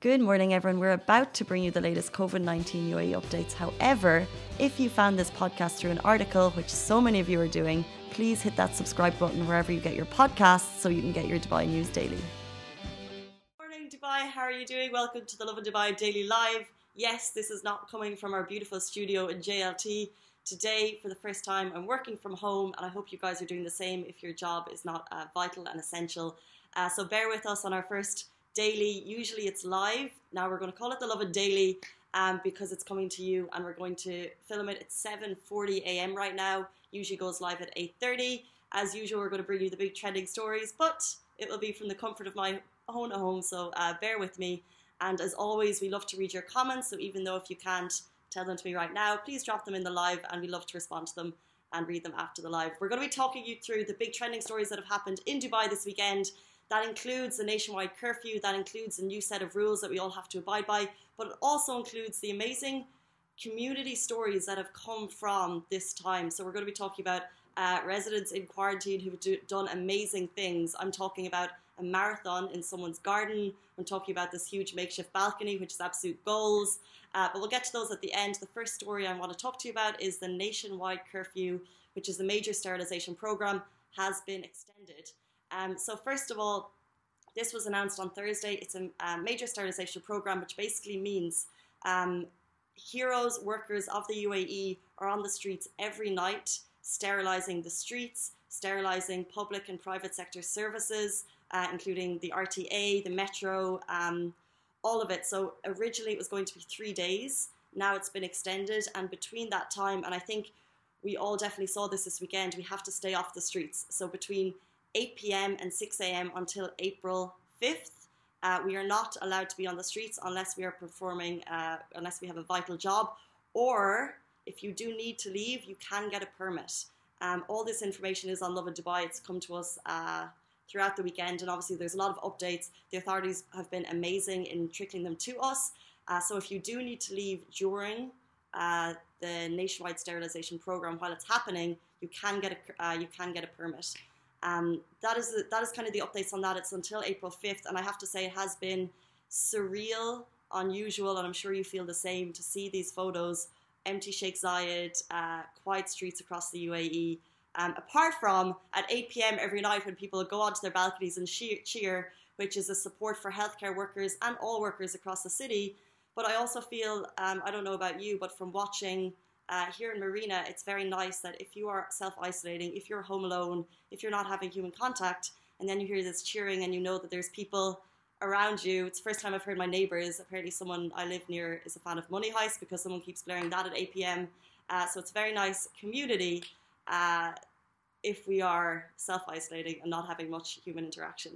Good morning, everyone. We're about to bring you the latest COVID 19 UAE updates. However, if you found this podcast through an article, which so many of you are doing, please hit that subscribe button wherever you get your podcasts so you can get your Dubai news daily. Good Morning, Dubai. How are you doing? Welcome to the Lovin Dubai Daily Live. Yes, this is not coming from our beautiful studio in JLT. Today, for the first time, I'm working from home, and I hope you guys are doing the same if your job is not uh, vital and essential. Uh, so bear with us on our first daily. Usually it's live. Now we're going to call it the Lovin Daily um, because it's coming to you and we're going to film it at 7.40 a.m. right now. Usually goes live at 8.30. As usual, we're going to bring you the big trending stories, but it will be from the comfort of my own home, so uh, bear with me. And as always, we love to read your comments, so even though if you can't tell them to me right now, please drop them in the live and we love to respond to them and read them after the live. We're going to be talking you through the big trending stories that have happened in Dubai this weekend that includes the nationwide curfew, that includes a new set of rules that we all have to abide by, but it also includes the amazing community stories that have come from this time. So we're going to be talking about uh, residents in quarantine who've do, done amazing things. I'm talking about a marathon in someone's garden. I'm talking about this huge makeshift balcony, which is absolute goals. Uh, but we'll get to those at the end. The first story I want to talk to you about is the nationwide curfew, which is the major sterilization program, has been extended. Um, so first of all, this was announced on Thursday. It's a, a major sterilisation program, which basically means um, heroes, workers of the UAE are on the streets every night, sterilising the streets, sterilising public and private sector services, uh, including the RTA, the metro, um, all of it. So originally it was going to be three days. Now it's been extended, and between that time, and I think we all definitely saw this this weekend, we have to stay off the streets. So between 8 p.m. and 6 a.m. until April 5th. Uh, we are not allowed to be on the streets unless we are performing, uh, unless we have a vital job, or if you do need to leave, you can get a permit. Um, all this information is on Lovin Dubai. It's come to us uh, throughout the weekend, and obviously there's a lot of updates. The authorities have been amazing in trickling them to us. Uh, so if you do need to leave during uh, the nationwide sterilisation program while it's happening, you can get a uh, you can get a permit. Um, that is that is kind of the updates on that. It's until April fifth, and I have to say it has been surreal, unusual, and I'm sure you feel the same to see these photos. Empty Sheikh Zayed, uh, quiet streets across the UAE. Um, apart from at 8 p.m. every night when people go onto their balconies and cheer, which is a support for healthcare workers and all workers across the city. But I also feel, um, I don't know about you, but from watching uh, here in Marina, it's very nice that if you are self isolating, if you're home alone, if you're not having human contact, and then you hear this cheering and you know that there's people around you. It's the first time I've heard my neighbours. Apparently, someone I live near is a fan of Money Heist because someone keeps blaring that at 8 pm. Uh, so it's a very nice community uh, if we are self isolating and not having much human interaction.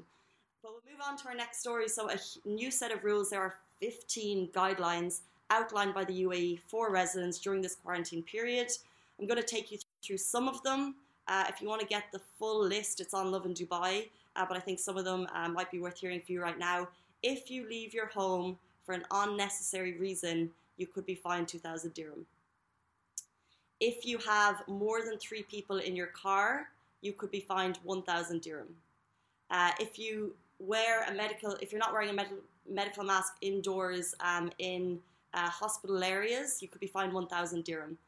But we'll move on to our next story. So, a new set of rules. There are 15 guidelines outlined by the UAE for residents during this quarantine period. I'm going to take you through some of them. Uh, if you want to get the full list, it's on Lovin Dubai, uh, but I think some of them uh, might be worth hearing for you right now. If you leave your home for an unnecessary reason, you could be fined 2,000 dirham. If you have more than three people in your car, you could be fined 1,000 dirham. Uh, if you wear a medical, if you're not wearing a medical medical mask indoors um, in uh, hospital areas, you could be fined 1,000 dirham.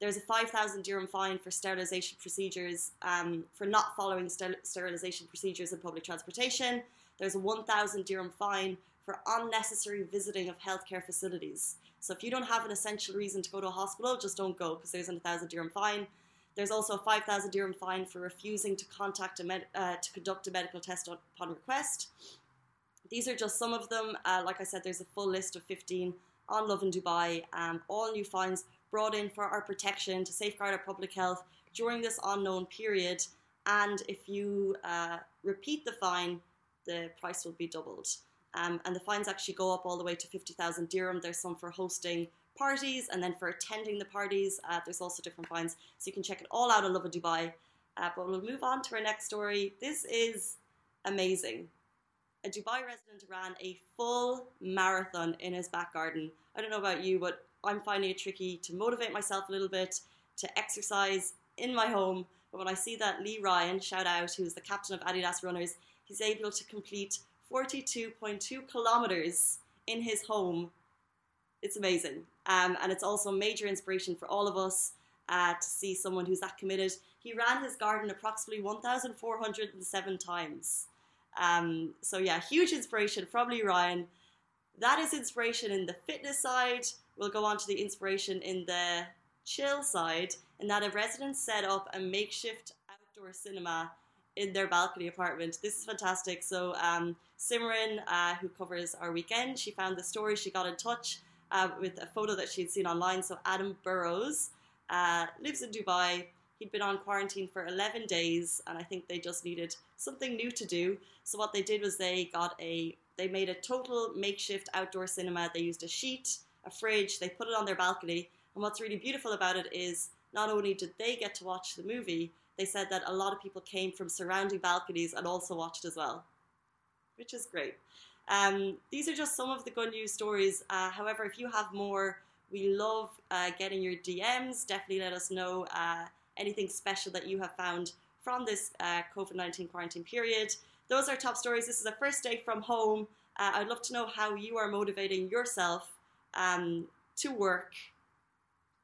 There's a 5,000 dirham fine for sterilisation procedures um, for not following sterilisation procedures in public transportation. There's a 1,000 dirham fine for unnecessary visiting of healthcare facilities. So if you don't have an essential reason to go to a hospital, just don't go because there's a 1,000 dirham fine. There's also a 5,000 dirham fine for refusing to contact a med- uh, to conduct a medical test upon request. These are just some of them. Uh, like I said, there's a full list of 15 on Lovin Dubai. Um, all new fines brought in for our protection to safeguard our public health during this unknown period. And if you uh, repeat the fine, the price will be doubled. Um, and the fines actually go up all the way to 50,000 dirham. There's some for hosting parties, and then for attending the parties, uh, there's also different fines. So you can check it all out on Lovin Dubai. Uh, but we'll move on to our next story. This is amazing a Dubai resident ran a full marathon in his back garden. I don't know about you, but I'm finding it tricky to motivate myself a little bit to exercise in my home. But when I see that Lee Ryan, shout out, who's the captain of Adidas Runners, he's able to complete 42.2 kilometers in his home. It's amazing. Um, and it's also a major inspiration for all of us uh, to see someone who's that committed. He ran his garden approximately 1,407 times. Um, so, yeah, huge inspiration from Lee Ryan. That is inspiration in the fitness side. We'll go on to the inspiration in the chill side, in that a resident set up a makeshift outdoor cinema in their balcony apartment. This is fantastic. So, um, Simran, uh, who covers our weekend, she found the story. She got in touch uh, with a photo that she'd seen online. So, Adam Burrows uh, lives in Dubai. He'd been on quarantine for 11 days, and I think they just needed something new to do. So, what they did was they got a they made a total makeshift outdoor cinema. They used a sheet, a fridge, they put it on their balcony. And what's really beautiful about it is not only did they get to watch the movie, they said that a lot of people came from surrounding balconies and also watched as well, which is great. Um, these are just some of the good news stories. Uh, however, if you have more, we love uh, getting your DMs. Definitely let us know uh, anything special that you have found from this uh, COVID 19 quarantine period. Those are top stories. This is a first day from home. Uh, I'd love to know how you are motivating yourself um, to work,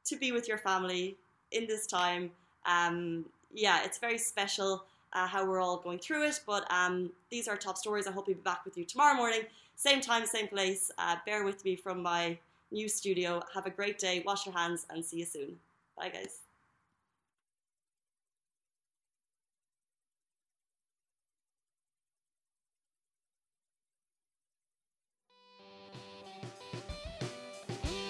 to be with your family in this time. Um, yeah, it's very special uh, how we're all going through it. But um, these are top stories. I hope to be back with you tomorrow morning, same time, same place. Uh, bear with me from my new studio. Have a great day. Wash your hands and see you soon. Bye, guys.